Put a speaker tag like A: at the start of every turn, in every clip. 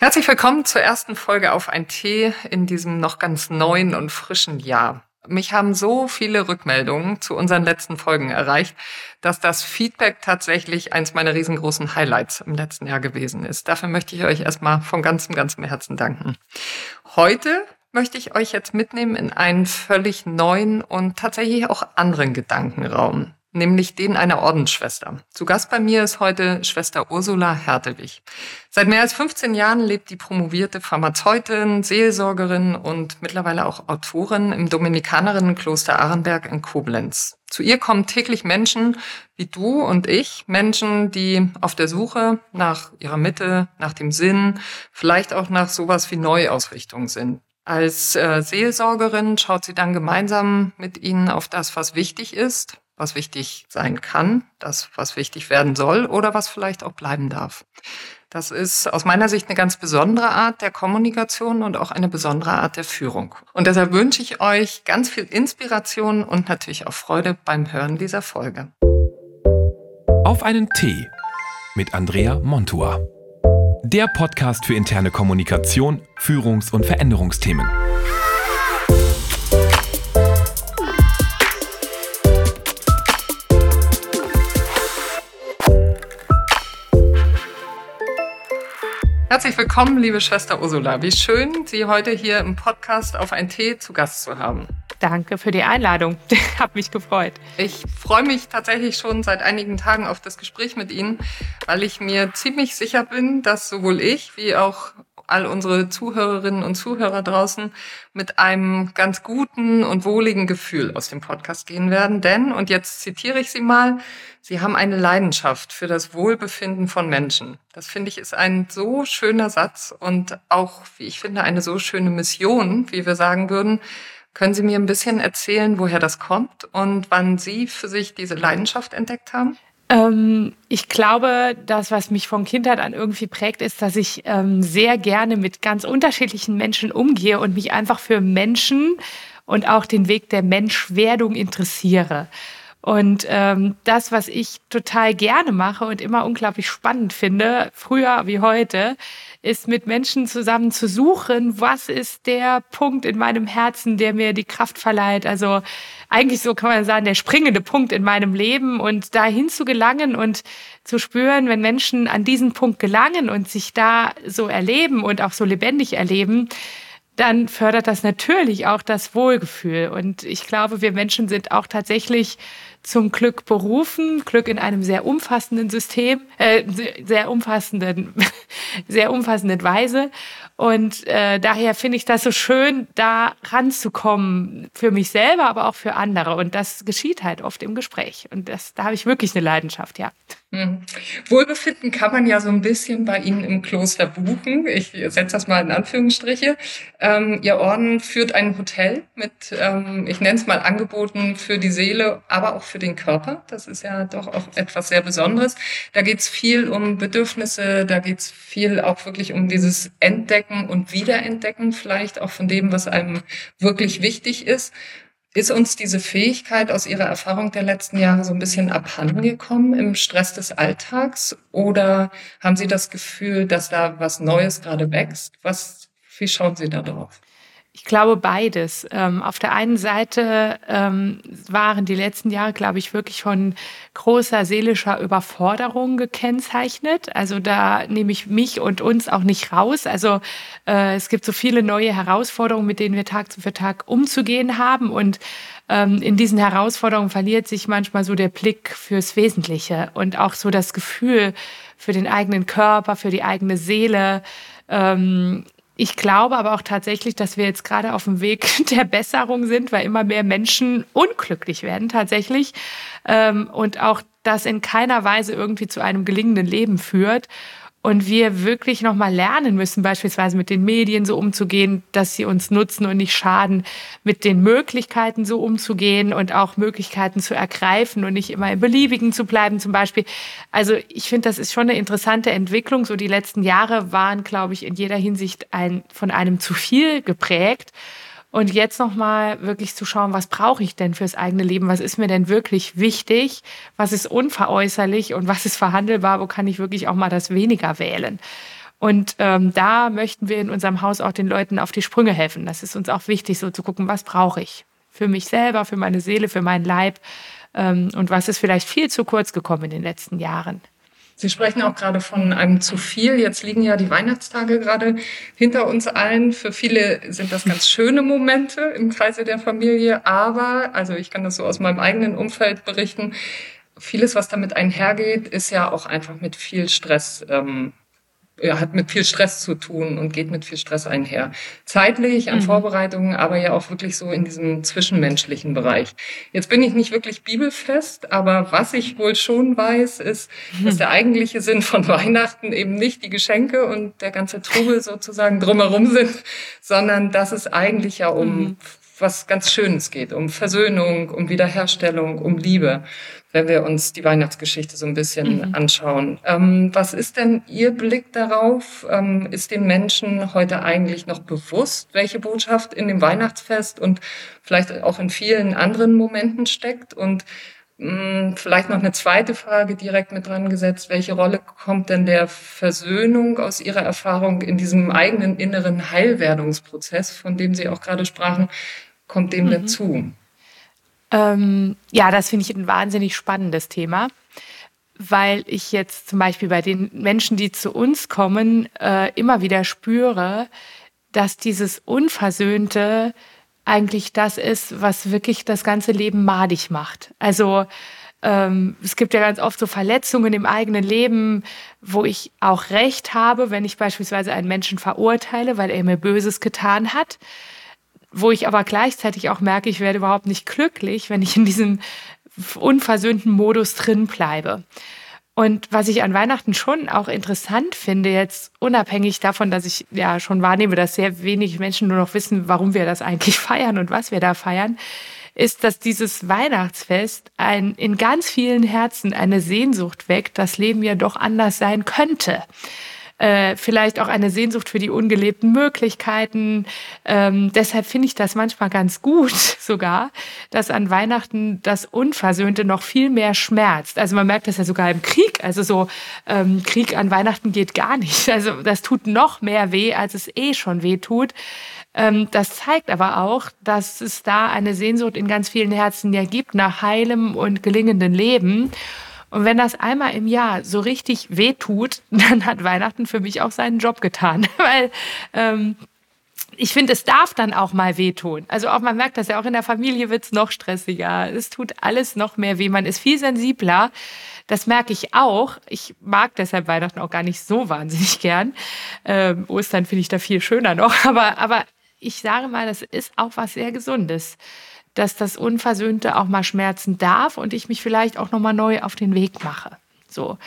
A: Herzlich willkommen zur ersten Folge auf ein Tee in diesem noch ganz neuen und frischen Jahr. Mich haben so viele Rückmeldungen zu unseren letzten Folgen erreicht, dass das Feedback tatsächlich eins meiner riesengroßen Highlights im letzten Jahr gewesen ist. Dafür möchte ich euch erstmal von ganzem, ganzem Herzen danken. Heute möchte ich euch jetzt mitnehmen in einen völlig neuen und tatsächlich auch anderen Gedankenraum nämlich den einer Ordensschwester. Zu Gast bei mir ist heute Schwester Ursula Hertewig. Seit mehr als 15 Jahren lebt die promovierte Pharmazeutin, Seelsorgerin und mittlerweile auch Autorin im Dominikanerinnenkloster Arenberg in Koblenz. Zu ihr kommen täglich Menschen wie du und ich, Menschen, die auf der Suche nach ihrer Mitte, nach dem Sinn, vielleicht auch nach sowas wie Neuausrichtung sind. Als äh, Seelsorgerin schaut sie dann gemeinsam mit ihnen auf das, was wichtig ist, was wichtig sein kann, das, was wichtig werden soll oder was vielleicht auch bleiben darf. Das ist aus meiner Sicht eine ganz besondere Art der Kommunikation und auch eine besondere Art der Führung. Und deshalb wünsche ich euch ganz viel Inspiration und natürlich auch Freude beim Hören dieser Folge.
B: Auf einen Tee mit Andrea Montua. Der Podcast für interne Kommunikation, Führungs- und Veränderungsthemen.
A: Herzlich willkommen, liebe Schwester Ursula. Wie schön, Sie heute hier im Podcast auf ein Tee zu Gast zu haben.
C: Danke für die Einladung. Hab mich gefreut.
A: Ich freue mich tatsächlich schon seit einigen Tagen auf das Gespräch mit Ihnen, weil ich mir ziemlich sicher bin, dass sowohl ich wie auch all unsere Zuhörerinnen und Zuhörer draußen mit einem ganz guten und wohligen Gefühl aus dem Podcast gehen werden. Denn, und jetzt zitiere ich Sie mal, Sie haben eine Leidenschaft für das Wohlbefinden von Menschen. Das finde ich ist ein so schöner Satz und auch, wie ich finde, eine so schöne Mission, wie wir sagen würden. Können Sie mir ein bisschen erzählen, woher das kommt und wann Sie für sich diese Leidenschaft entdeckt haben?
C: Ähm, ich glaube, das, was mich von Kindheit an irgendwie prägt, ist, dass ich ähm, sehr gerne mit ganz unterschiedlichen Menschen umgehe und mich einfach für Menschen und auch den Weg der Menschwerdung interessiere. Und ähm, das, was ich total gerne mache und immer unglaublich spannend finde, früher wie heute, ist mit Menschen zusammen zu suchen, was ist der Punkt in meinem Herzen, der mir die Kraft verleiht. Also eigentlich so kann man sagen, der springende Punkt in meinem Leben und dahin zu gelangen und zu spüren, wenn Menschen an diesen Punkt gelangen und sich da so erleben und auch so lebendig erleben, dann fördert das natürlich auch das Wohlgefühl. Und ich glaube, wir Menschen sind auch tatsächlich zum Glück berufen, Glück in einem sehr umfassenden System, äh, sehr umfassenden, sehr umfassenden Weise. Und äh, daher finde ich das so schön, da ranzukommen für mich selber, aber auch für andere. Und das geschieht halt oft im Gespräch. Und das, da habe ich wirklich eine Leidenschaft, ja.
A: Hm. Wohlbefinden kann man ja so ein bisschen bei Ihnen im Kloster buchen. Ich setze das mal in Anführungsstriche. Ähm, Ihr Orden führt ein Hotel mit, ähm, ich nenne es mal Angeboten für die Seele, aber auch für den Körper. Das ist ja doch auch etwas sehr Besonderes. Da geht es viel um Bedürfnisse, da geht es viel auch wirklich um dieses Entdecken und Wiederentdecken vielleicht auch von dem, was einem wirklich wichtig ist. Ist uns diese Fähigkeit aus Ihrer Erfahrung der letzten Jahre so ein bisschen abhandengekommen im Stress des Alltags? Oder haben Sie das Gefühl, dass da was Neues gerade wächst? Was, wie schauen Sie da drauf?
C: Ich glaube beides. Ähm, auf der einen Seite ähm, waren die letzten Jahre, glaube ich, wirklich von großer seelischer Überforderung gekennzeichnet. Also da nehme ich mich und uns auch nicht raus. Also äh, es gibt so viele neue Herausforderungen, mit denen wir Tag für Tag umzugehen haben. Und ähm, in diesen Herausforderungen verliert sich manchmal so der Blick fürs Wesentliche und auch so das Gefühl für den eigenen Körper, für die eigene Seele. Ähm, ich glaube aber auch tatsächlich, dass wir jetzt gerade auf dem Weg der Besserung sind, weil immer mehr Menschen unglücklich werden tatsächlich ähm, und auch das in keiner Weise irgendwie zu einem gelingenden Leben führt und wir wirklich nochmal lernen müssen, beispielsweise mit den Medien so umzugehen, dass sie uns nutzen und nicht schaden, mit den Möglichkeiten so umzugehen und auch Möglichkeiten zu ergreifen und nicht immer im Beliebigen zu bleiben zum Beispiel. Also ich finde, das ist schon eine interessante Entwicklung. So die letzten Jahre waren, glaube ich, in jeder Hinsicht ein, von einem zu viel geprägt. Und jetzt nochmal wirklich zu schauen, was brauche ich denn fürs eigene Leben? Was ist mir denn wirklich wichtig? Was ist unveräußerlich und was ist verhandelbar? Wo kann ich wirklich auch mal das weniger wählen? Und ähm, da möchten wir in unserem Haus auch den Leuten auf die Sprünge helfen. Das ist uns auch wichtig, so zu gucken, was brauche ich für mich selber, für meine Seele, für meinen Leib ähm, und was ist vielleicht viel zu kurz gekommen in den letzten Jahren.
A: Sie sprechen auch gerade von einem zu viel. Jetzt liegen ja die Weihnachtstage gerade hinter uns allen. Für viele sind das ganz schöne Momente im Kreise der Familie. Aber, also ich kann das so aus meinem eigenen Umfeld berichten, vieles, was damit einhergeht, ist ja auch einfach mit viel Stress ähm, ja, hat mit viel Stress zu tun und geht mit viel Stress einher. Zeitlich an mhm. Vorbereitungen, aber ja auch wirklich so in diesem zwischenmenschlichen Bereich. Jetzt bin ich nicht wirklich bibelfest, aber was ich wohl schon weiß, ist, mhm. dass der eigentliche Sinn von Weihnachten eben nicht die Geschenke und der ganze Trubel sozusagen drumherum sind, sondern dass es eigentlich ja um mhm. was ganz Schönes geht, um Versöhnung, um Wiederherstellung, um Liebe wenn wir uns die Weihnachtsgeschichte so ein bisschen mhm. anschauen. Ähm, was ist denn Ihr Blick darauf? Ähm, ist den Menschen heute eigentlich noch bewusst, welche Botschaft in dem Weihnachtsfest und vielleicht auch in vielen anderen Momenten steckt? Und mh, mm, vielleicht noch eine zweite Frage direkt mit dran gesetzt. Welche Rolle kommt denn der Versöhnung aus Ihrer Erfahrung in diesem eigenen inneren Heilwerdungsprozess, von dem Sie auch gerade sprachen, kommt dem mhm. dazu?
C: Ähm, ja, das finde ich ein wahnsinnig spannendes Thema, weil ich jetzt zum Beispiel bei den Menschen, die zu uns kommen, äh, immer wieder spüre, dass dieses Unversöhnte eigentlich das ist, was wirklich das ganze Leben madig macht. Also ähm, es gibt ja ganz oft so Verletzungen im eigenen Leben, wo ich auch recht habe, wenn ich beispielsweise einen Menschen verurteile, weil er mir Böses getan hat wo ich aber gleichzeitig auch merke, ich werde überhaupt nicht glücklich, wenn ich in diesem unversöhnten Modus drin bleibe. Und was ich an Weihnachten schon auch interessant finde, jetzt unabhängig davon, dass ich ja schon wahrnehme, dass sehr wenig Menschen nur noch wissen, warum wir das eigentlich feiern und was wir da feiern, ist, dass dieses Weihnachtsfest ein, in ganz vielen Herzen eine Sehnsucht weckt, das Leben ja doch anders sein könnte äh, vielleicht auch eine Sehnsucht für die ungelebten Möglichkeiten. Ähm, deshalb finde ich das manchmal ganz gut sogar, dass an Weihnachten das Unversöhnte noch viel mehr schmerzt. Also man merkt das ja sogar im Krieg. Also so ähm, Krieg an Weihnachten geht gar nicht. Also das tut noch mehr weh, als es eh schon weh tut. Ähm, das zeigt aber auch, dass es da eine Sehnsucht in ganz vielen Herzen ja gibt nach heilem und gelingendem Leben. Und wenn das einmal im Jahr so richtig weh tut, dann hat Weihnachten für mich auch seinen Job getan. Weil ähm, ich finde, es darf dann auch mal wehtun. Also auch man merkt das ja auch in der Familie wird es noch stressiger. Es tut alles noch mehr weh. Man ist viel sensibler. Das merke ich auch. Ich mag deshalb Weihnachten auch gar nicht so wahnsinnig gern. Ähm, Ostern finde ich da viel schöner noch. Aber, aber ich sage mal, das ist auch was sehr Gesundes dass das Unversöhnte auch mal schmerzen darf und ich mich vielleicht auch nochmal neu auf den Weg mache. So.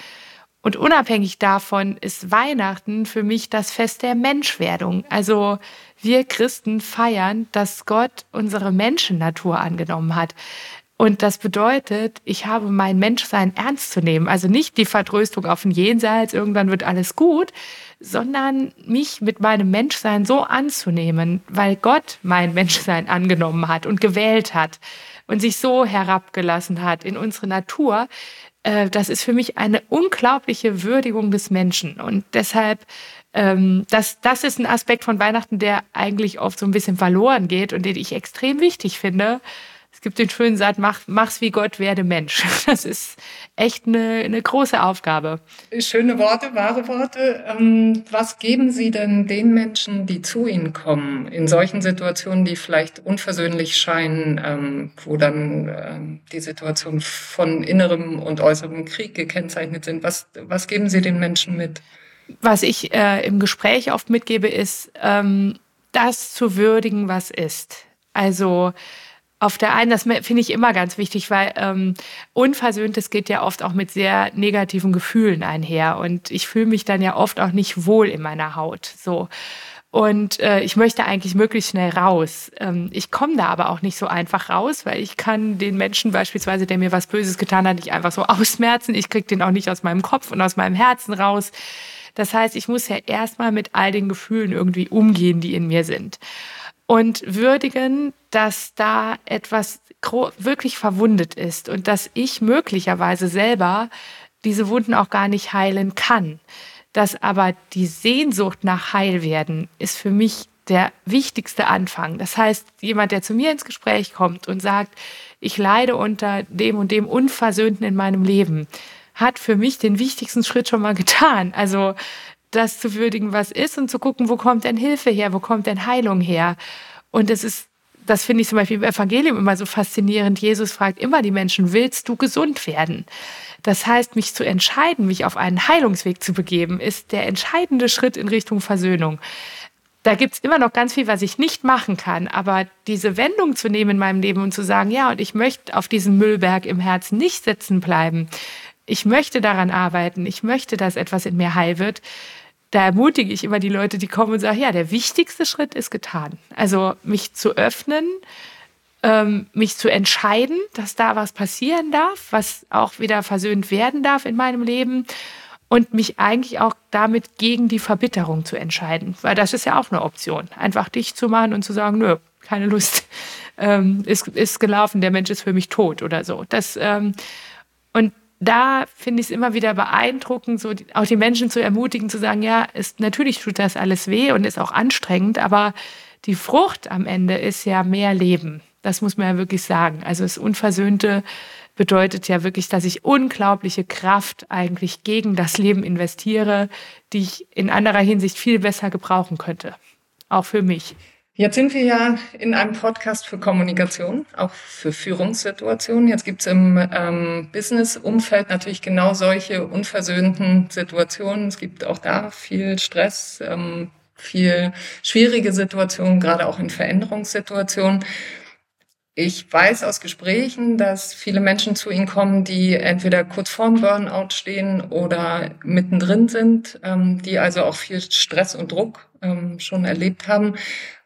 C: Und unabhängig davon ist Weihnachten für mich das Fest der Menschwerdung. Also wir Christen feiern, dass Gott unsere Menschennatur angenommen hat. Und das bedeutet, ich habe mein Menschsein ernst zu nehmen. Also nicht die Vertröstung auf den Jenseits, irgendwann wird alles gut, sondern mich mit meinem Menschsein so anzunehmen, weil Gott mein Menschsein angenommen hat und gewählt hat und sich so herabgelassen hat in unsere Natur. Äh, das ist für mich eine unglaubliche Würdigung des Menschen. Und deshalb, ähm, das, das ist ein Aspekt von Weihnachten, der eigentlich oft so ein bisschen verloren geht und den ich extrem wichtig finde, es gibt den schönen Satz, mach, mach's wie Gott, werde Mensch. Das ist echt eine, eine große Aufgabe.
A: Schöne Worte, wahre Worte. Ähm, was geben Sie denn den Menschen, die zu Ihnen kommen, in solchen Situationen, die vielleicht unversöhnlich scheinen, ähm, wo dann ähm, die Situation von innerem und äußerem Krieg gekennzeichnet sind? Was, was geben Sie den Menschen mit?
C: Was ich äh, im Gespräch oft mitgebe, ist, ähm, das zu würdigen, was ist. Also auf der einen, das finde ich immer ganz wichtig, weil ähm, Unversöhntes geht ja oft auch mit sehr negativen Gefühlen einher. Und ich fühle mich dann ja oft auch nicht wohl in meiner Haut. So. Und äh, ich möchte eigentlich möglichst schnell raus. Ähm, ich komme da aber auch nicht so einfach raus, weil ich kann den Menschen beispielsweise, der mir was Böses getan hat, nicht einfach so ausmerzen. Ich kriege den auch nicht aus meinem Kopf und aus meinem Herzen raus. Das heißt, ich muss ja erstmal mit all den Gefühlen irgendwie umgehen, die in mir sind und würdigen, dass da etwas wirklich verwundet ist und dass ich möglicherweise selber diese Wunden auch gar nicht heilen kann. dass aber die Sehnsucht nach Heilwerden ist für mich der wichtigste Anfang. Das heißt, jemand, der zu mir ins Gespräch kommt und sagt, ich leide unter dem und dem Unversöhnten in meinem Leben, hat für mich den wichtigsten Schritt schon mal getan. Also das zu würdigen, was ist und zu gucken, wo kommt denn Hilfe her, wo kommt denn Heilung her. Und es ist, das finde ich zum Beispiel im Evangelium immer so faszinierend. Jesus fragt immer die Menschen, willst du gesund werden? Das heißt, mich zu entscheiden, mich auf einen Heilungsweg zu begeben, ist der entscheidende Schritt in Richtung Versöhnung. Da gibt es immer noch ganz viel, was ich nicht machen kann, aber diese Wendung zu nehmen in meinem Leben und zu sagen, ja, und ich möchte auf diesem Müllberg im Herzen nicht sitzen bleiben. Ich möchte daran arbeiten. Ich möchte, dass etwas in mir heil wird da ermutige ich immer die Leute, die kommen und sagen, ja, der wichtigste Schritt ist getan. Also mich zu öffnen, ähm, mich zu entscheiden, dass da was passieren darf, was auch wieder versöhnt werden darf in meinem Leben und mich eigentlich auch damit gegen die Verbitterung zu entscheiden, weil das ist ja auch eine Option, einfach dich zu machen und zu sagen, nö, keine Lust, ähm, ist, ist gelaufen, der Mensch ist für mich tot oder so. Das, ähm, und da finde ich es immer wieder beeindruckend, so die, auch die Menschen zu ermutigen, zu sagen, ja, ist, natürlich tut das alles weh und ist auch anstrengend, aber die Frucht am Ende ist ja mehr Leben. Das muss man ja wirklich sagen. Also das Unversöhnte bedeutet ja wirklich, dass ich unglaubliche Kraft eigentlich gegen das Leben investiere, die ich in anderer Hinsicht viel besser gebrauchen könnte. Auch für mich.
A: Jetzt sind wir ja in einem Podcast für Kommunikation, auch für Führungssituationen. Jetzt gibt es im ähm, Business-Umfeld natürlich genau solche unversöhnten Situationen. Es gibt auch da viel Stress, ähm, viel schwierige Situationen, gerade auch in Veränderungssituationen. Ich weiß aus Gesprächen, dass viele Menschen zu Ihnen kommen, die entweder kurz vorm Burnout stehen oder mittendrin sind, ähm, die also auch viel Stress und Druck ähm, schon erlebt haben.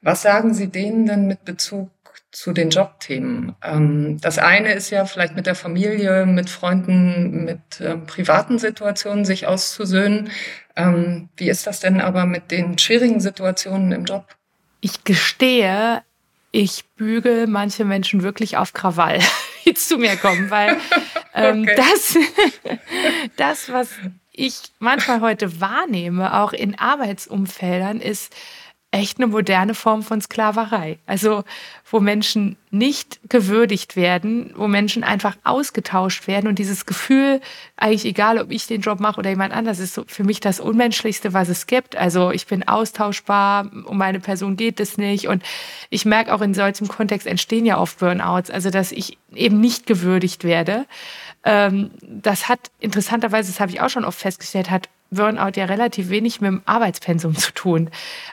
A: Was sagen Sie denen denn mit Bezug zu den Jobthemen? Ähm, das eine ist ja vielleicht mit der Familie, mit Freunden, mit privaten Situationen sich auszusöhnen. wie ist das denn aber mit den schwierigen Situationen im Job?
C: Ich gestehe, ich bügel manche Menschen wirklich auf Krawall, die zu mir kommen, weil ähm, okay. das, das, was ich manchmal heute wahrnehme, auch in Arbeitsumfeldern, ist, echt eine moderne Form von Sklaverei. Also wo Menschen nicht gewürdigt werden, wo Menschen einfach ausgetauscht werden und dieses Gefühl, eigentlich egal, ob ich den Job mache oder jemand anders, ist so für mich das Unmenschlichste, was es gibt. Also ich bin austauschbar, um meine Person geht es nicht. Und ich merke auch in solchem Kontext entstehen ja oft Burnouts, also dass ich eben nicht gewürdigt werde. Ähm, das hat interessanterweise, das habe ich auch schon oft festgestellt, hat Burnout ja relativ wenig mit dem Arbeitspensum zu tun.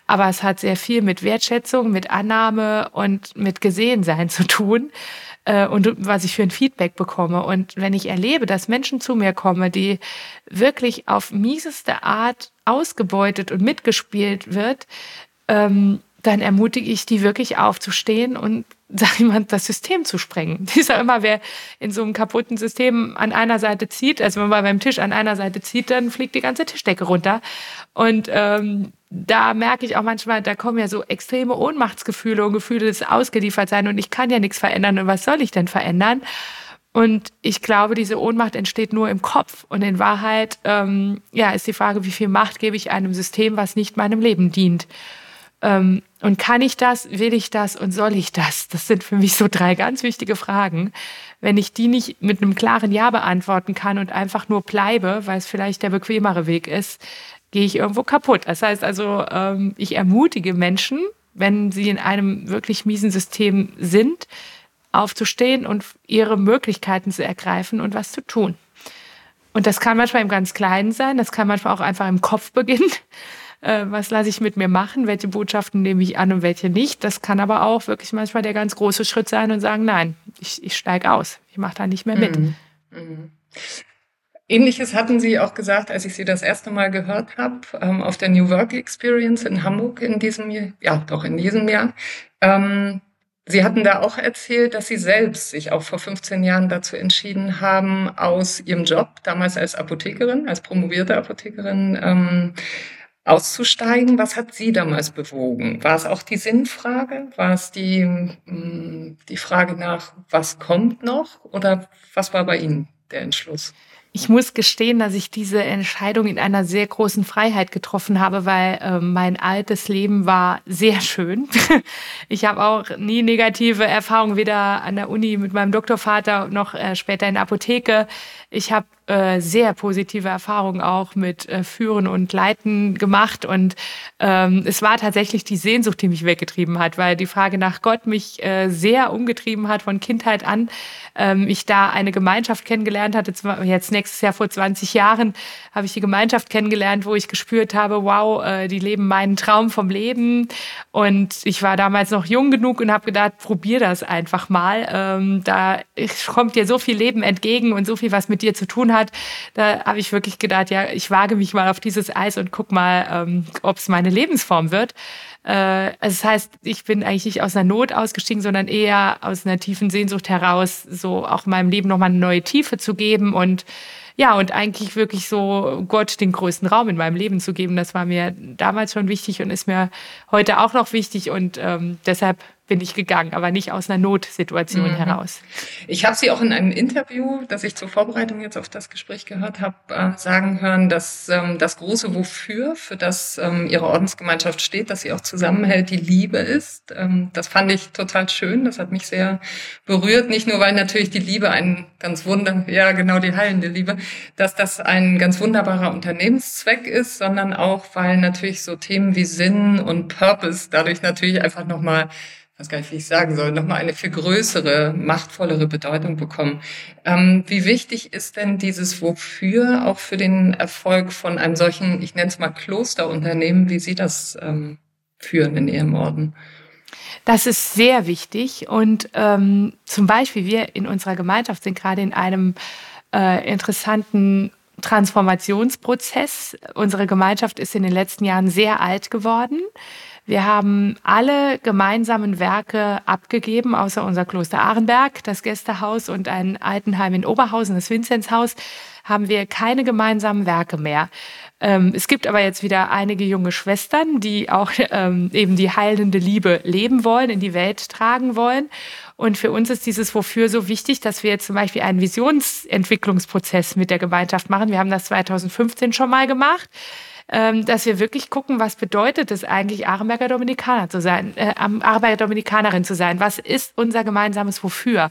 C: Aber es hat sehr viel mit Wertschätzung, mit Annahme und mit Gesehensein zu tun. Äh, und was ich für ein Feedback bekomme. Und wenn ich erlebe, dass Menschen zu mir kommen, die wirklich auf mieseste Art ausgebeutet und mitgespielt wird, ähm, dann ermutige ich die wirklich aufzustehen und sag mal, das System zu sprengen. Ich sage immer, wer in so einem kaputten System an einer Seite zieht, also wenn man beim Tisch an einer Seite zieht, dann fliegt die ganze Tischdecke runter. Und ähm, da merke ich auch manchmal, da kommen ja so extreme Ohnmachtsgefühle und Gefühle des Ausgeliefertsein und ich kann ja nichts verändern und was soll ich denn verändern? Und ich glaube, diese Ohnmacht entsteht nur im Kopf. Und in Wahrheit, ähm, ja, ist die Frage, wie viel Macht gebe ich einem System, was nicht meinem Leben dient. Ähm, und kann ich das, will ich das und soll ich das? Das sind für mich so drei ganz wichtige Fragen. Wenn ich die nicht mit einem klaren Ja beantworten kann und einfach nur bleibe, weil es vielleicht der bequemere Weg ist, gehe ich irgendwo kaputt. Das heißt also, ähm, ich ermutige Menschen, wenn sie in einem wirklich miesen System sind, aufzustehen und ihre Möglichkeiten zu ergreifen und was zu tun. Und das kann manchmal im ganz Kleinen sein, das kann manchmal auch einfach im Kopf beginnen äh, was lasse ich mit mir machen, welche Botschaften nehme ich an und welche nicht. Das kann aber auch wirklich manchmal der ganz große Schritt sein und sagen, nein, ich, ich steige aus, ich mache da nicht mehr mit. Mhm. Mhm.
A: Ähnliches hatten Sie auch gesagt, als ich Sie das erste Mal gehört habe, ähm, auf der New Work Experience in Hamburg in diesem Jahr, ja, doch in diesem Jahr. Ähm, Sie hatten da auch erzählt, dass Sie selbst sich auch vor 15 Jahren dazu entschieden haben, aus Ihrem Job, damals als Apothekerin, als promovierte Apothekerin, ähm, auszusteigen. Was hat Sie damals bewogen? War es auch die Sinnfrage? War es die, mm, die Frage nach, was kommt noch? Oder was war bei Ihnen der Entschluss?
C: Ich muss gestehen, dass ich diese Entscheidung in einer sehr großen Freiheit getroffen habe, weil äh, mein altes Leben war sehr schön. ich habe auch nie negative Erfahrungen, weder an der Uni mit meinem Doktorvater noch äh, später in der Apotheke. Ich habe äh, sehr positive Erfahrungen auch mit äh, Führen und Leiten gemacht. Und ähm, es war tatsächlich die Sehnsucht, die mich weggetrieben hat, weil die Frage nach Gott mich äh, sehr umgetrieben hat von Kindheit an. Ähm, ich da eine Gemeinschaft kennengelernt hatte, jetzt nächstes Jahr vor 20 Jahren habe ich die Gemeinschaft kennengelernt, wo ich gespürt habe, wow, äh, die leben meinen Traum vom Leben. Und ich war damals noch jung genug und habe gedacht, probier das einfach mal. Ähm, da kommt dir so viel Leben entgegen und so viel, was mit dir zu tun hat. Da habe ich wirklich gedacht, ja, ich wage mich mal auf dieses Eis und guck mal, ähm, ob es meine Lebensform wird. Äh, also das heißt, ich bin eigentlich nicht aus einer Not ausgestiegen, sondern eher aus einer tiefen Sehnsucht heraus, so auch meinem Leben nochmal eine neue Tiefe zu geben und ja, und eigentlich wirklich so Gott den größten Raum in meinem Leben zu geben, das war mir damals schon wichtig und ist mir heute auch noch wichtig. Und ähm, deshalb bin ich gegangen, aber nicht aus einer Notsituation mhm. heraus.
A: Ich habe Sie auch in einem Interview, das ich zur Vorbereitung jetzt auf das Gespräch gehört habe, äh, sagen hören, dass ähm, das große Wofür, für das ähm, Ihre Ordensgemeinschaft steht, dass sie auch zusammenhält, die Liebe ist. Ähm, das fand ich total schön. Das hat mich sehr berührt. Nicht nur, weil natürlich die Liebe ein ganz wunder, ja genau die heilende Liebe, dass das ein ganz wunderbarer Unternehmenszweck ist, sondern auch, weil natürlich so Themen wie Sinn und Purpose dadurch natürlich einfach nochmal weiß gar nicht, wie ich sagen soll, nochmal eine viel größere, machtvollere Bedeutung bekommen. Ähm, wie wichtig ist denn dieses Wofür auch für den Erfolg von einem solchen, ich nenne es mal Klosterunternehmen, wie Sie das ähm, führen in Ihrem Orden?
C: Das ist sehr wichtig und ähm, zum Beispiel wir in unserer Gemeinschaft sind gerade in einem äh, interessanten Transformationsprozess. Unsere Gemeinschaft ist in den letzten Jahren sehr alt geworden. Wir haben alle gemeinsamen Werke abgegeben, außer unser Kloster Ahrenberg, das Gästehaus und ein Altenheim in Oberhausen, das Vinzenzhaus, haben wir keine gemeinsamen Werke mehr. Ähm, es gibt aber jetzt wieder einige junge Schwestern, die auch ähm, eben die heilende Liebe leben wollen, in die Welt tragen wollen. Und für uns ist dieses Wofür so wichtig, dass wir jetzt zum Beispiel einen Visionsentwicklungsprozess mit der Gemeinschaft machen. Wir haben das 2015 schon mal gemacht dass wir wirklich gucken, was bedeutet es eigentlich, Arenberger Dominikaner zu sein, äh, Arenberger Dominikanerin zu sein? Was ist unser gemeinsames Wofür?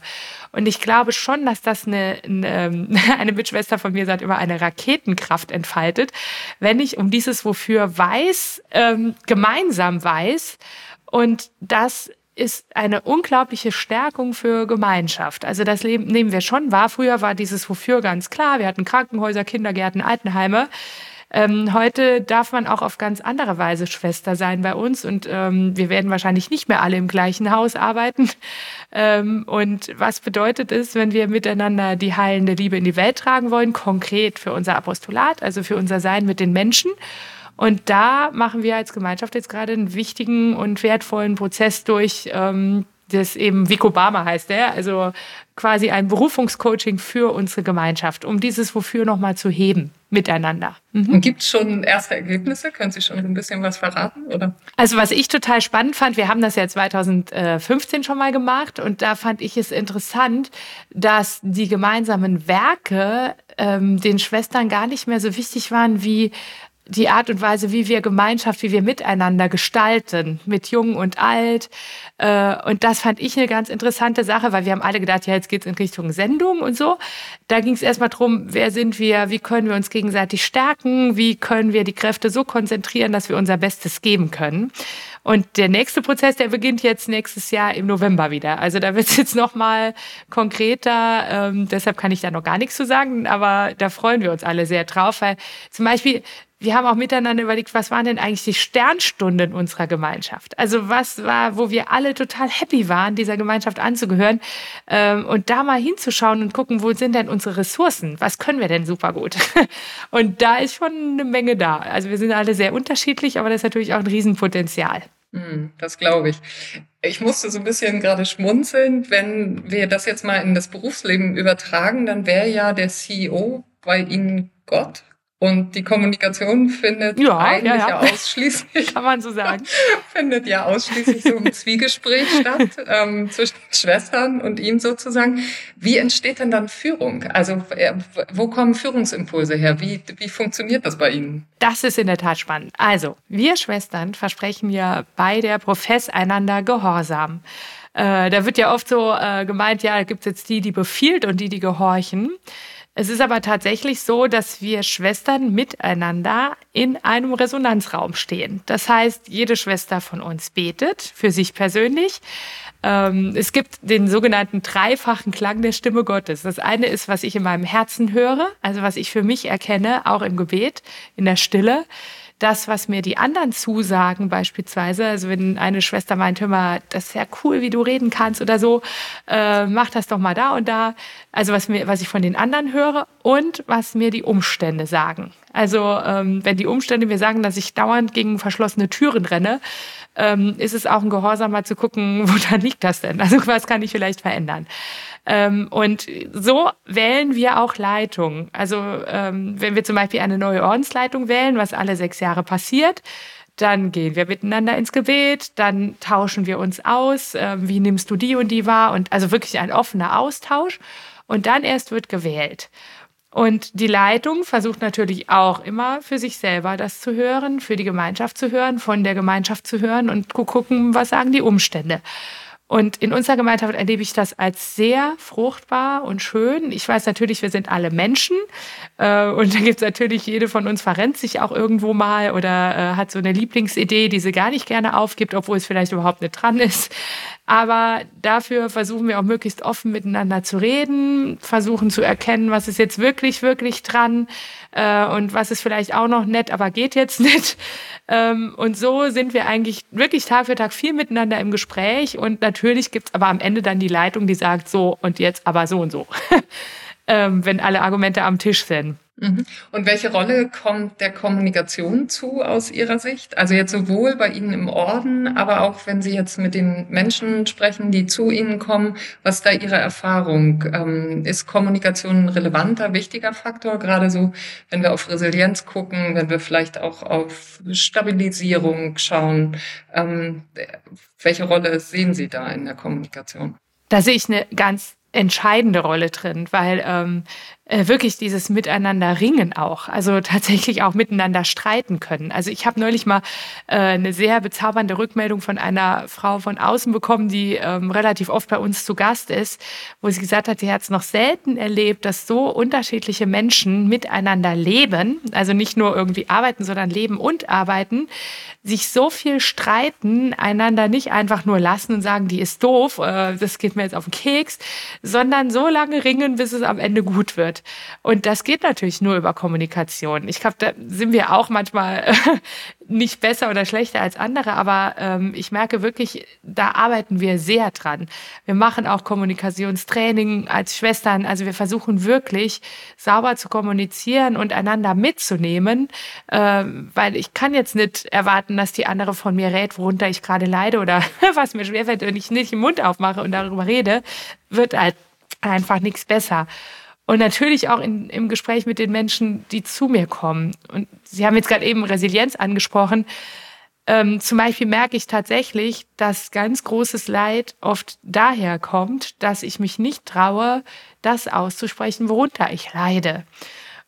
C: Und ich glaube schon, dass das eine, eine, ähm, eine Mitschwester von mir sagt, immer eine Raketenkraft entfaltet, wenn ich um dieses Wofür weiß, ähm, gemeinsam weiß und das ist eine unglaubliche Stärkung für Gemeinschaft. Also das nehmen wir schon wahr. Früher war dieses Wofür ganz klar. Wir hatten Krankenhäuser, Kindergärten, Altenheime. Ähm, heute darf man auch auf ganz andere Weise Schwester sein bei uns und ähm, wir werden wahrscheinlich nicht mehr alle im gleichen Haus arbeiten. Ähm, und was bedeutet es, wenn wir miteinander die heilende Liebe in die Welt tragen wollen, konkret für unser Apostolat, also für unser Sein mit den Menschen? Und da machen wir als Gemeinschaft jetzt gerade einen wichtigen und wertvollen Prozess durch, ähm, das eben Vico Barmer heißt der, also quasi ein Berufungscoaching für unsere Gemeinschaft, um dieses Wofür nochmal zu heben miteinander.
A: Mhm. Gibt es schon erste Ergebnisse? Können Sie schon ein bisschen was verraten? Oder?
C: Also was ich total spannend fand, wir haben das ja 2015 schon mal gemacht und da fand ich es interessant, dass die gemeinsamen Werke ähm, den Schwestern gar nicht mehr so wichtig waren wie die Art und Weise, wie wir Gemeinschaft, wie wir miteinander gestalten, mit Jung und Alt. Äh, und das fand ich eine ganz interessante Sache, weil wir haben alle gedacht, ja, jetzt geht's in Richtung Sendung und so. Da ging es erstmal drum, wer sind wir, wie können wir uns gegenseitig stärken, wie können wir die Kräfte so konzentrieren, dass wir unser Bestes geben können. Und der nächste Prozess, der beginnt jetzt nächstes Jahr im November wieder. Also da wird es jetzt nochmal konkreter. Ähm, deshalb kann ich da noch gar nichts zu sagen, aber da freuen wir uns alle sehr drauf, weil zum Beispiel wir haben auch miteinander überlegt, was waren denn eigentlich die Sternstunden unserer Gemeinschaft? Also was war, wo wir alle total happy waren, dieser Gemeinschaft anzugehören ähm, und da mal hinzuschauen und gucken, wo sind denn unsere Ressourcen? Was können wir denn super gut? Und da ist schon eine Menge da. Also wir sind alle sehr unterschiedlich, aber das ist natürlich auch ein Riesenpotenzial.
A: Hm, das glaube ich. Ich musste so ein bisschen gerade schmunzeln. Wenn wir das jetzt mal in das Berufsleben übertragen, dann wäre ja der CEO bei Ihnen Gott Und die Kommunikation findet ja, eigentlich ja, ja. ausschließlich,
C: kann man so sagen,
A: findet ja ausschließlich so ein Zwiegespräch statt ähm, zwischen Schwestern und ihm sozusagen. Wie entsteht denn dann Führung? Also äh, wo kommen Führungsimpulse her? Wie, wie funktioniert das bei Ihnen?
C: Das ist in der Tat spannend. Also wir Schwestern versprechen ja bei der Profess einander Gehorsam. Äh, da wird ja oft so äh, gemeint, ja, da gibt es jetzt die, die befiehlt und die, die gehorchen. Es ist aber tatsächlich so, dass wir Schwestern miteinander in einem Resonanzraum stehen. Das heißt, jede Schwester von uns betet für sich persönlich. Ähm, es gibt den sogenannten dreifachen Klang der Stimme Gottes. Das eine ist, was ich in meinem Herzen höre, also was ich für mich erkenne, auch im Gebet, in der Stille das, was mir die anderen zusagen, beispielsweise, also wenn eine Schwester meint, hör mal, das ist ja cool, wie du reden kannst oder so, äh, mach das doch mal da und da. Also was mir, was ich von den anderen höre und was mir die Umstände sagen. Also ähm, wenn die Umstände mir sagen, dass ich dauernd gegen verschlossene Türen renne, ähm, ist es auch ein Gehorsam mal zu gucken, wo dann liegt das denn? Also was kann ich vielleicht verändern? Ähm, und so wählen wir auch Leitungen. Also ähm, wenn wir zum Beispiel eine neue Ordensleitung wählen, was alle sechs Jahre passiert, dann gehen wir miteinander ins Gebet, dann tauschen wir uns aus, äh, wie nimmst du die und die wahr und also wirklich ein offener Austausch und dann erst wird gewählt. Und die Leitung versucht natürlich auch immer für sich selber das zu hören, für die Gemeinschaft zu hören, von der Gemeinschaft zu hören und gucken, was sagen die Umstände. Und in unserer Gemeinschaft erlebe ich das als sehr fruchtbar und schön. Ich weiß natürlich, wir sind alle Menschen äh, und da gibt es natürlich, jede von uns verrennt sich auch irgendwo mal oder äh, hat so eine Lieblingsidee, die sie gar nicht gerne aufgibt, obwohl es vielleicht überhaupt nicht dran ist. Aber dafür versuchen wir auch möglichst offen miteinander zu reden, versuchen zu erkennen, was ist jetzt wirklich, wirklich dran äh, und was ist vielleicht auch noch nett, aber geht jetzt nicht. Ähm, und so sind wir eigentlich wirklich Tag für Tag viel miteinander im Gespräch. Und natürlich gibt's aber am Ende dann die Leitung, die sagt so und jetzt aber so und so, ähm, wenn alle Argumente am Tisch sind.
A: Mhm. Und welche Rolle kommt der Kommunikation zu aus Ihrer Sicht? Also jetzt sowohl bei Ihnen im Orden, aber auch wenn Sie jetzt mit den Menschen sprechen, die zu Ihnen kommen, was da Ihre Erfahrung? Ähm, ist Kommunikation ein relevanter, wichtiger Faktor? Gerade so, wenn wir auf Resilienz gucken, wenn wir vielleicht auch auf Stabilisierung schauen. Ähm, welche Rolle sehen Sie da in der Kommunikation?
C: Da sehe ich eine ganz entscheidende Rolle drin, weil ähm, äh, wirklich dieses Miteinander ringen auch, also tatsächlich auch miteinander streiten können. Also ich habe neulich mal äh, eine sehr bezaubernde Rückmeldung von einer Frau von außen bekommen, die ähm, relativ oft bei uns zu Gast ist, wo sie gesagt hat, sie hat es noch selten erlebt, dass so unterschiedliche Menschen miteinander leben, also nicht nur irgendwie arbeiten, sondern leben und arbeiten, sich so viel streiten, einander nicht einfach nur lassen und sagen, die ist doof, äh, das geht mir jetzt auf den Keks, sondern so lange ringen, bis es am Ende gut wird. Und das geht natürlich nur über Kommunikation. Ich glaube, da sind wir auch manchmal nicht besser oder schlechter als andere, aber ähm, ich merke wirklich, da arbeiten wir sehr dran. Wir machen auch Kommunikationstraining als Schwestern. Also wir versuchen wirklich sauber zu kommunizieren und einander mitzunehmen, äh, weil ich kann jetzt nicht erwarten, dass die andere von mir rät, worunter ich gerade leide oder was mir schwerfällt, wenn ich nicht den Mund aufmache und darüber rede, wird halt einfach nichts besser. Und natürlich auch in, im Gespräch mit den Menschen, die zu mir kommen. Und Sie haben jetzt gerade eben Resilienz angesprochen. Ähm, zum Beispiel merke ich tatsächlich, dass ganz großes Leid oft daher kommt, dass ich mich nicht traue, das auszusprechen, worunter ich leide.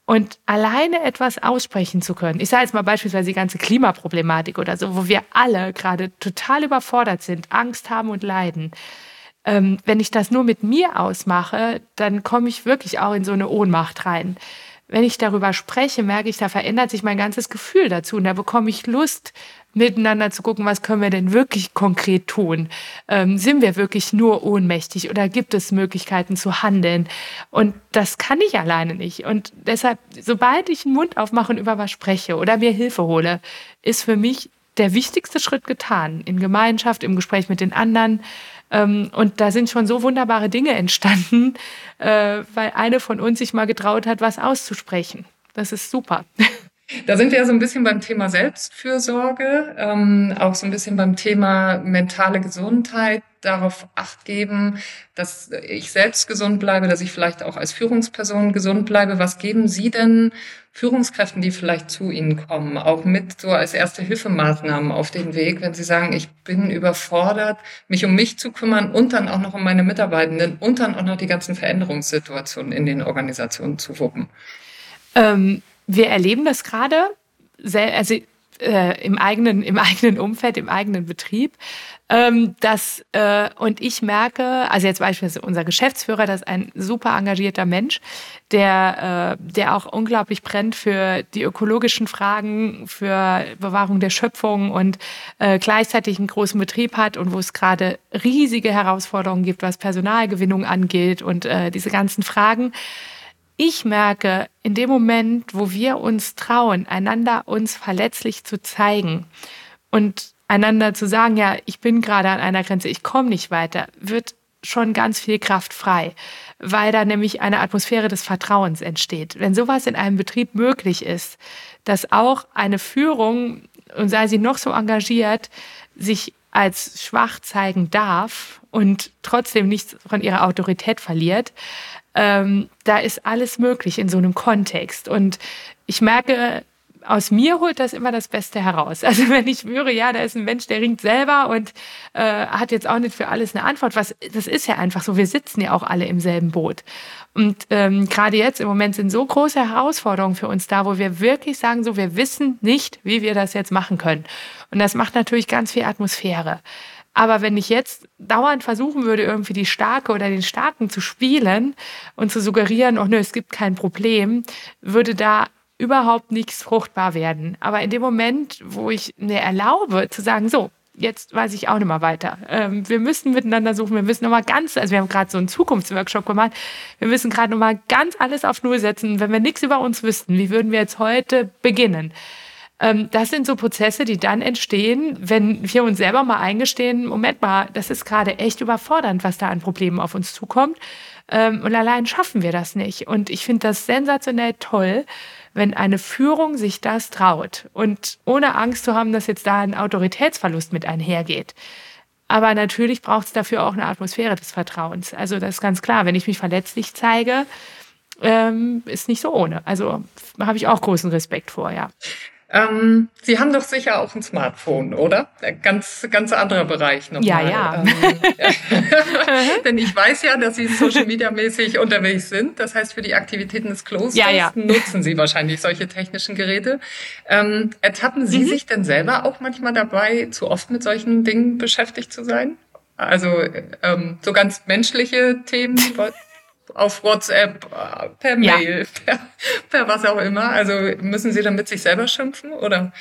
C: Und alleine etwas aussprechen zu können, ich sage jetzt mal beispielsweise die ganze Klimaproblematik oder so, wo wir alle gerade total überfordert sind, Angst haben und leiden, ähm, wenn ich das nur mit mir ausmache, dann komme ich wirklich auch in so eine Ohnmacht rein. Wenn ich darüber spreche, merke ich, da verändert sich mein ganzes Gefühl dazu und da bekomme ich Lust, miteinander zu gucken, was können wir denn wirklich konkret tun? Ähm, sind wir wirklich nur ohnmächtig oder gibt es Möglichkeiten zu handeln? Und das kann ich alleine nicht. Und deshalb, sobald ich den Mund aufmache und über was spreche oder mir Hilfe hole, ist für mich der wichtigste Schritt getan. In Gemeinschaft, im Gespräch mit den anderen. Ähm, und da sind schon so wunderbare Dinge entstanden, äh, weil eine von uns sich mal getraut hat, was auszusprechen. Das ist super.
A: Da sind wir ja so ein bisschen beim Thema Selbstfürsorge, ähm, auch so ein bisschen beim Thema mentale Gesundheit, darauf acht geben, dass ich selbst gesund bleibe, dass ich vielleicht auch als Führungsperson gesund bleibe. Was geben Sie denn Führungskräften, die vielleicht zu Ihnen kommen, auch mit so als erste Hilfemaßnahmen auf den Weg, wenn Sie sagen, ich bin überfordert, mich um mich zu kümmern und dann auch noch um meine Mitarbeitenden und dann auch noch die ganzen Veränderungssituationen in den Organisationen zu wuppen?
C: Ähm, wir erleben das gerade, also äh, im, eigenen, im eigenen Umfeld, im eigenen Betrieb. Ähm, das, äh, und ich merke, also jetzt beispielsweise unser Geschäftsführer, das ist ein super engagierter Mensch, der, äh, der auch unglaublich brennt für die ökologischen Fragen, für Bewahrung der Schöpfung und äh, gleichzeitig einen großen Betrieb hat und wo es gerade riesige Herausforderungen gibt, was Personalgewinnung angeht und äh, diese ganzen Fragen ich merke, in dem Moment, wo wir uns trauen, einander uns verletzlich zu zeigen und einander zu sagen, ja, ich bin gerade an einer Grenze, ich komme nicht weiter, wird schon ganz viel Kraft frei, weil da nämlich eine Atmosphäre des Vertrauens entsteht. Wenn sowas in einem Betrieb möglich ist, dass auch eine Führung, und sei sie noch so engagiert, sich als schwach zeigen darf und trotzdem nichts von ihrer Autorität verliert, ähm, da ist alles möglich in so einem Kontext. Und ich merke, aus mir holt das immer das Beste heraus. Also wenn ich spüre, ja, da ist ein Mensch, der ringt selber und äh, hat jetzt auch nicht für alles eine Antwort. Was, das ist ja einfach so. Wir sitzen ja auch alle im selben Boot. Und ähm, gerade jetzt im Moment sind so große Herausforderungen für uns da, wo wir wirklich sagen, so wir wissen nicht, wie wir das jetzt machen können. Und das macht natürlich ganz viel Atmosphäre. Aber wenn ich jetzt dauernd versuchen würde, irgendwie die Starke oder den Starken zu spielen und zu suggerieren, oh nö, es gibt kein Problem, würde da überhaupt nichts fruchtbar werden. Aber in dem Moment, wo ich mir erlaube, zu sagen, so, jetzt weiß ich auch nicht mehr weiter. Ähm, wir müssen miteinander suchen, wir müssen nochmal ganz, also wir haben gerade so einen Zukunftsworkshop gemacht, wir müssen gerade nochmal ganz alles auf Null setzen. Wenn wir nichts über uns wüssten, wie würden wir jetzt heute beginnen? Ähm, das sind so Prozesse, die dann entstehen, wenn wir uns selber mal eingestehen, Moment mal, das ist gerade echt überfordernd, was da an Problemen auf uns zukommt. Ähm, und allein schaffen wir das nicht. Und ich finde das sensationell toll, wenn eine Führung sich das traut und ohne Angst zu haben, dass jetzt da ein Autoritätsverlust mit einhergeht. Aber natürlich braucht es dafür auch eine Atmosphäre des Vertrauens. Also das ist ganz klar, wenn ich mich verletzlich zeige, ähm, ist nicht so ohne. Also habe ich auch großen Respekt vor, ja.
A: Ähm, Sie haben doch sicher auch ein Smartphone, oder? Ganz, ganz anderer Bereich
C: nochmal. Ja, ja. Ähm, ja.
A: Denn ich weiß ja, dass Sie Social Media mäßig unterwegs sind. Das heißt, für die Aktivitäten des Close ja, ja. nutzen Sie wahrscheinlich solche technischen Geräte. Ähm, ertappen Sie mhm. sich denn selber auch manchmal dabei, zu oft mit solchen Dingen beschäftigt zu sein? Also ähm, so ganz menschliche Themen auf WhatsApp, per Mail, ja. per, per was auch immer. Also müssen Sie dann mit sich selber schimpfen oder?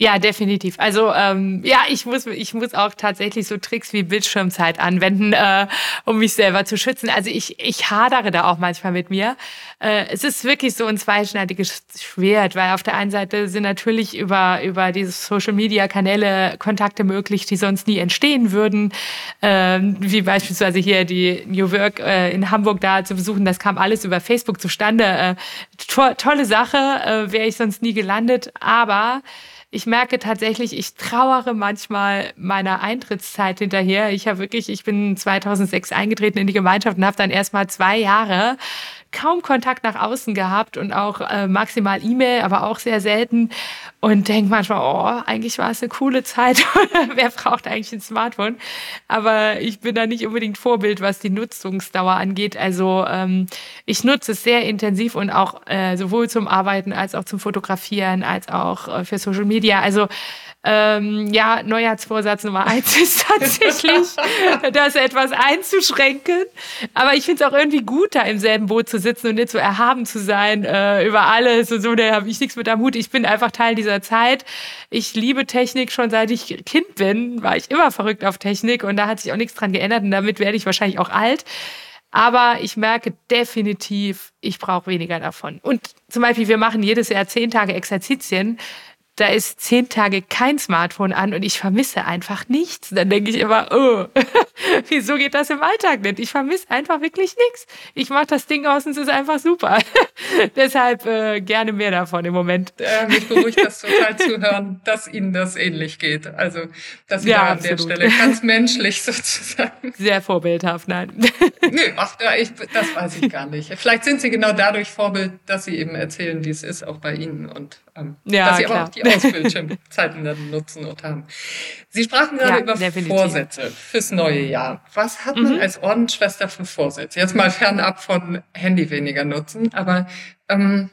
C: Ja, definitiv. Also ähm, ja, ich muss, ich muss auch tatsächlich so Tricks wie Bildschirmzeit anwenden, äh, um mich selber zu schützen. Also ich, ich hadere da auch manchmal mit mir. Äh, es ist wirklich so ein zweischneidiges Schwert, weil auf der einen Seite sind natürlich über, über diese Social-Media-Kanäle Kontakte möglich, die sonst nie entstehen würden. Ähm, wie beispielsweise hier die New Work äh, in Hamburg da zu besuchen. Das kam alles über Facebook zustande. Äh, to tolle Sache, äh, wäre ich sonst nie gelandet. Aber ich merke tatsächlich, ich trauere manchmal meiner Eintrittszeit hinterher. Ich habe wirklich, ich bin 2006 eingetreten in die Gemeinschaft und habe dann erst mal zwei Jahre kaum Kontakt nach außen gehabt und auch äh, maximal E-Mail, aber auch sehr selten. Und denke manchmal, oh, eigentlich war es eine coole Zeit. Wer braucht eigentlich ein Smartphone? Aber ich bin da nicht unbedingt Vorbild, was die Nutzungsdauer angeht. Also ähm, ich nutze es sehr intensiv und auch äh, sowohl zum Arbeiten als auch zum Fotografieren, als auch äh, für Social Media. Also ähm, ja, Neujahrsvorsatz Nummer eins ist tatsächlich, das etwas einzuschränken. Aber ich finde es auch irgendwie gut, da im selben Boot zu sitzen und nicht so erhaben zu sein äh, über alles und so. Da habe ich nichts mit am Hut. Ich bin einfach Teil dieser Zeit. Ich liebe Technik schon seit ich Kind bin, war ich immer verrückt auf Technik und da hat sich auch nichts dran geändert und damit werde ich wahrscheinlich auch alt. Aber ich merke definitiv, ich brauche weniger davon. Und zum Beispiel, wir machen jedes Jahr zehn Tage Exerzitien da ist zehn Tage kein Smartphone an und ich vermisse einfach nichts. Dann denke ich immer, oh, wieso geht das im Alltag nicht? Ich vermisse einfach wirklich nichts. Ich mache das Ding aus und es ist einfach super. Deshalb äh, gerne mehr davon im Moment.
A: Äh, mich beruhigt das total zu hören, dass Ihnen das ähnlich geht. Also, dass Sie ja, da an absolut. der Stelle ganz menschlich sozusagen.
C: Sehr vorbildhaft, nein.
A: Nö, ach, ich, das weiß ich gar nicht. Vielleicht sind Sie genau dadurch Vorbild, dass Sie eben erzählen, wie es ist, auch bei Ihnen und ja, dass Sie klar. aber auch die Ausbildschirmzeiten dann nutzen und haben. Sie sprachen gerade ja, über definitiv. Vorsätze fürs neue Jahr. Was hat man mhm. als Ordensschwester für Vorsätze? Jetzt mal fernab von Handy weniger nutzen, aber ähm,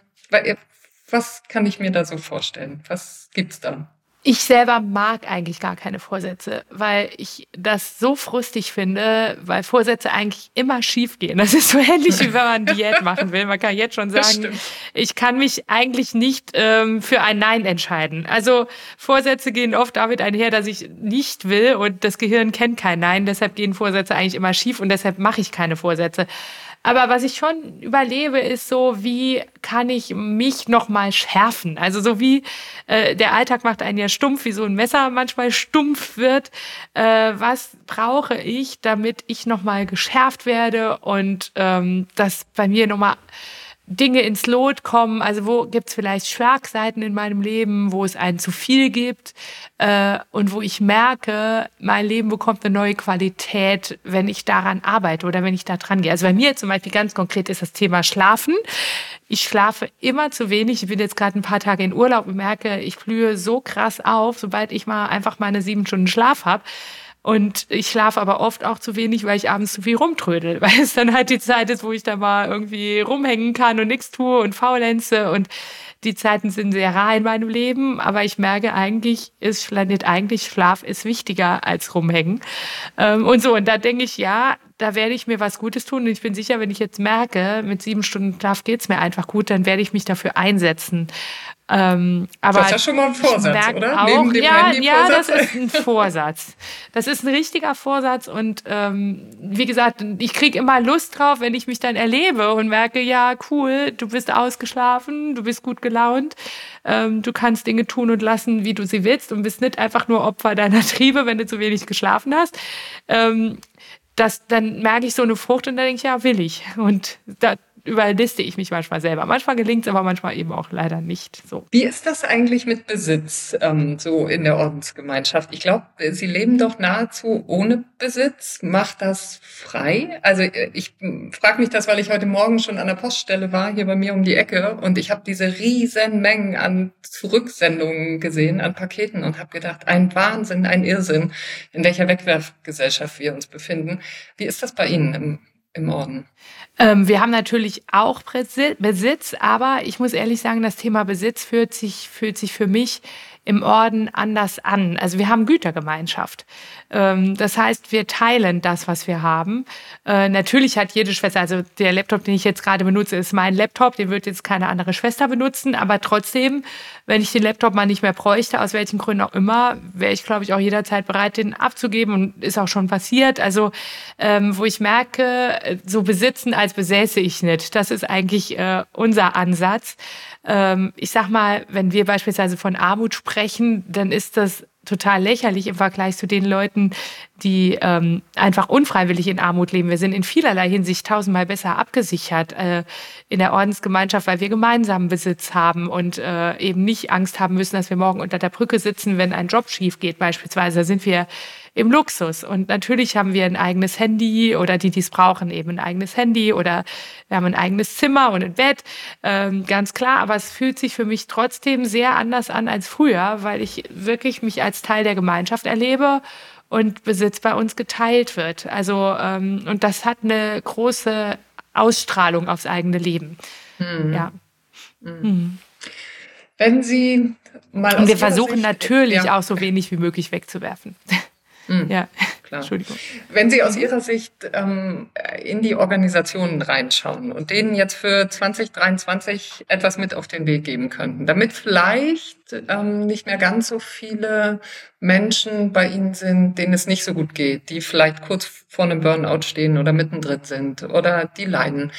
A: was kann ich mir da so vorstellen? Was gibt's da?
C: Ich selber mag eigentlich gar keine Vorsätze, weil ich das so frustig finde, weil Vorsätze eigentlich immer schief gehen. Das ist so ähnlich wie wenn man Diät machen will. Man kann jetzt schon sagen, ich kann mich eigentlich nicht ähm, für ein Nein entscheiden. Also Vorsätze gehen oft damit einher, dass ich nicht will und das Gehirn kennt kein Nein. Deshalb gehen Vorsätze eigentlich immer schief und deshalb mache ich keine Vorsätze. Aber was ich schon überlebe, ist so, wie kann ich mich noch mal schärfen? Also so wie äh, der Alltag macht einen ja stumpf, wie so ein Messer manchmal stumpf wird. Äh, was brauche ich, damit ich noch mal geschärft werde und ähm, das bei mir noch mal Dinge ins Lot kommen. Also wo gibt es vielleicht Schlagseiten in meinem Leben, wo es einen zu viel gibt äh, und wo ich merke, mein Leben bekommt eine neue Qualität, wenn ich daran arbeite oder wenn ich da dran gehe. Also bei mir zum Beispiel ganz konkret ist das Thema Schlafen. Ich schlafe immer zu wenig. Ich bin jetzt gerade ein paar Tage in Urlaub und merke, ich blühe so krass auf, sobald ich mal einfach meine sieben Stunden Schlaf habe. Und ich schlafe aber oft auch zu wenig, weil ich abends zu viel rumtrödel, weil es dann halt die Zeit ist, wo ich da mal irgendwie rumhängen kann und nichts tue und faulenze und die Zeiten sind sehr rar in meinem Leben, aber ich merke eigentlich, ist nicht eigentlich Schlaf ist wichtiger als rumhängen. Ähm, und so, und da denke ich, ja, da werde ich mir was Gutes tun. Und ich bin sicher, wenn ich jetzt merke, mit sieben Stunden Schlaf geht's mir einfach gut, dann werde ich mich dafür einsetzen.
A: Ähm, aber das ist ja schon mal ein Vorsatz, oder?
C: Auch, ja, ja, das ist ein Vorsatz. Das ist ein richtiger Vorsatz und ähm, wie gesagt, ich kriege immer Lust drauf, wenn ich mich dann erlebe und merke, ja, cool, du bist ausgeschlafen, du bist gut gelaunt, ähm, du kannst Dinge tun und lassen, wie du sie willst und bist nicht einfach nur Opfer deiner Triebe, wenn du zu wenig geschlafen hast. Ähm, das, dann merke ich so eine Frucht und dann denke ich, ja, will ich. Und da, überliste ich mich manchmal selber. Manchmal gelingt es, aber manchmal eben auch leider nicht. So.
A: Wie ist das eigentlich mit Besitz ähm, so in der Ordensgemeinschaft? Ich glaube, Sie leben doch nahezu ohne Besitz. Macht das frei? Also äh, ich frage mich das, weil ich heute Morgen schon an der Poststelle war, hier bei mir um die Ecke, und ich habe diese riesen Mengen an Zurücksendungen gesehen, an Paketen und habe gedacht, ein Wahnsinn, ein Irrsinn, in welcher Wegwerfgesellschaft wir uns befinden. Wie ist das bei Ihnen im, im Orden?
C: Ähm, wir haben natürlich auch Besitz, aber ich muss ehrlich sagen, das Thema Besitz fühlt sich, fühlt sich für mich im Orden anders an. Also wir haben Gütergemeinschaft. Ähm, das heißt, wir teilen das, was wir haben. Äh, natürlich hat jede Schwester, also der Laptop, den ich jetzt gerade benutze, ist mein Laptop, den wird jetzt keine andere Schwester benutzen, aber trotzdem, wenn ich den Laptop mal nicht mehr bräuchte, aus welchen Gründen auch immer, wäre ich, glaube ich, auch jederzeit bereit, den abzugeben und ist auch schon passiert. Also ähm, wo ich merke, so besitzen als besäße ich nicht. Das ist eigentlich äh, unser Ansatz ähm, ich sag mal, wenn wir beispielsweise von Armut sprechen, dann ist das total lächerlich im Vergleich zu den Leuten, die ähm, einfach unfreiwillig in Armut leben. Wir sind in vielerlei Hinsicht tausendmal besser abgesichert äh, in der Ordensgemeinschaft, weil wir gemeinsamen Besitz haben und äh, eben nicht Angst haben müssen, dass wir morgen unter der Brücke sitzen, wenn ein Job schief geht beispielsweise. Da sind wir im Luxus. Und natürlich haben wir ein eigenes Handy oder die, die es brauchen, eben ein eigenes Handy oder wir haben ein eigenes Zimmer und ein Bett. Ähm, ganz klar, aber es fühlt sich für mich trotzdem sehr anders an als früher, weil ich wirklich mich als Teil der Gemeinschaft erlebe und Besitz bei uns geteilt wird. Also ähm, und das hat eine große Ausstrahlung aufs eigene Leben. Mhm. Ja.
A: Mhm. Wenn Sie mal
C: und wir versuchen Sicht, natürlich ja. auch so wenig wie möglich wegzuwerfen.
A: Mhm. Ja, klar. Entschuldigung. Wenn Sie aus Ihrer Sicht ähm, in die Organisationen reinschauen und denen jetzt für 2023 etwas mit auf den Weg geben könnten, damit vielleicht ähm, nicht mehr ganz so viele Menschen bei Ihnen sind, denen es nicht so gut geht, die vielleicht kurz vor einem Burnout stehen oder mittendrin sind oder die leiden.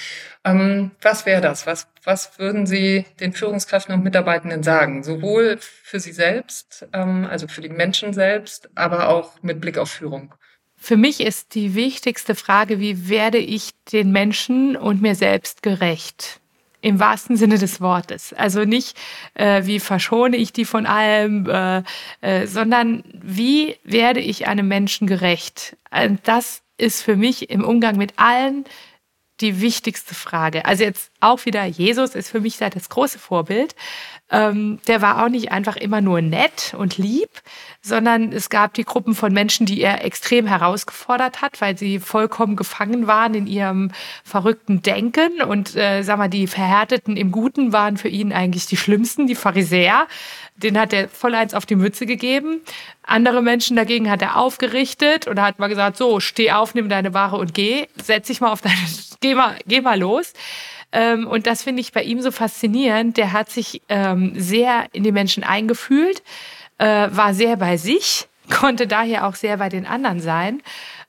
A: Ähm, was wäre das? Was, was würden Sie den Führungskräften und Mitarbeitenden sagen? Sowohl für Sie selbst, ähm, also für die Menschen selbst, aber auch mit Blick auf Führung.
C: Für mich ist die wichtigste Frage, wie werde ich den Menschen und mir selbst gerecht? Im wahrsten Sinne des Wortes. Also nicht, äh, wie verschone ich die von allem, äh, äh, sondern wie werde ich einem Menschen gerecht? Und das ist für mich im Umgang mit allen die wichtigste Frage. Also jetzt auch wieder, Jesus ist für mich das große Vorbild. Ähm, der war auch nicht einfach immer nur nett und lieb, sondern es gab die Gruppen von Menschen, die er extrem herausgefordert hat, weil sie vollkommen gefangen waren in ihrem verrückten Denken. Und äh, sag mal, die Verhärteten im Guten waren für ihn eigentlich die Schlimmsten, die Pharisäer. Den hat er voll eins auf die Mütze gegeben. Andere Menschen dagegen hat er aufgerichtet und hat mal gesagt, so, steh auf, nimm deine Ware und geh, setz dich mal auf deine, geh mal, geh mal los. Ähm, und das finde ich bei ihm so faszinierend. Der hat sich ähm, sehr in die Menschen eingefühlt, äh, war sehr bei sich, konnte daher auch sehr bei den anderen sein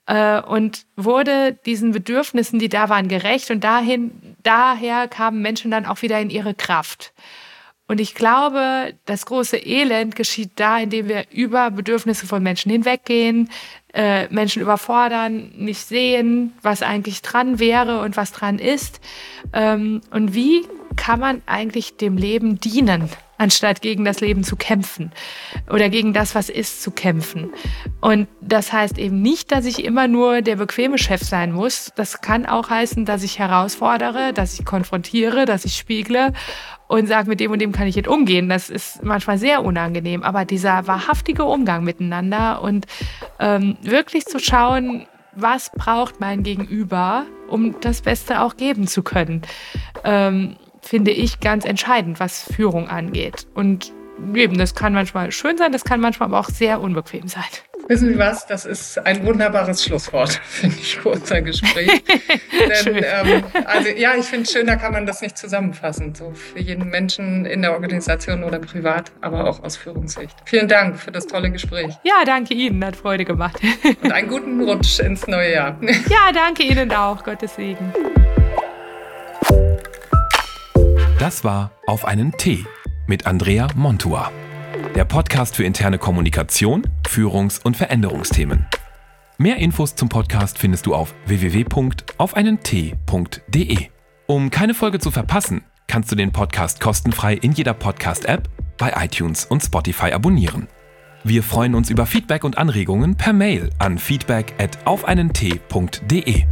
C: äh, und wurde diesen Bedürfnissen, die da waren, gerecht. Und dahin, daher kamen Menschen dann auch wieder in ihre Kraft. Und ich glaube, das große Elend geschieht da, indem wir über Bedürfnisse von Menschen hinweggehen, äh, Menschen überfordern, nicht sehen, was eigentlich dran wäre und was dran ist. Ähm, und wie kann man eigentlich dem Leben dienen, anstatt gegen das Leben zu kämpfen oder gegen das, was ist, zu kämpfen. Und das heißt eben nicht, dass ich immer nur der bequeme Chef sein muss. Das kann auch heißen, dass ich herausfordere, dass ich konfrontiere, dass ich spiegle und sage, mit dem und dem kann ich jetzt umgehen. Das ist manchmal sehr unangenehm, aber dieser wahrhaftige Umgang miteinander und ähm, wirklich zu schauen, was braucht mein Gegenüber, um das Beste auch geben zu können, ähm, finde ich ganz entscheidend, was Führung angeht. Und eben, das kann manchmal schön sein, das kann manchmal aber auch sehr unbequem sein.
A: Wissen Sie was? Das ist ein wunderbares Schlusswort, finde ich, für unser Gespräch. Denn, ähm, also ja, ich finde es schön, da kann man das nicht zusammenfassen. So für jeden Menschen in der Organisation oder privat, aber auch aus Führungssicht. Vielen Dank für das tolle Gespräch.
C: Ja, danke Ihnen, hat Freude gemacht.
A: Und einen guten Rutsch ins neue Jahr.
C: Ja, danke Ihnen auch. Gottes Segen.
B: Das war Auf einen Tee mit Andrea Montua der Podcast für interne Kommunikation, Führungs- und Veränderungsthemen. Mehr Infos zum Podcast findest du auf www.aufeinent.de. Um keine Folge zu verpassen, kannst du den Podcast kostenfrei in jeder Podcast-App, bei iTunes und Spotify abonnieren. Wir freuen uns über Feedback und Anregungen per Mail an feedback at aufeinent.de.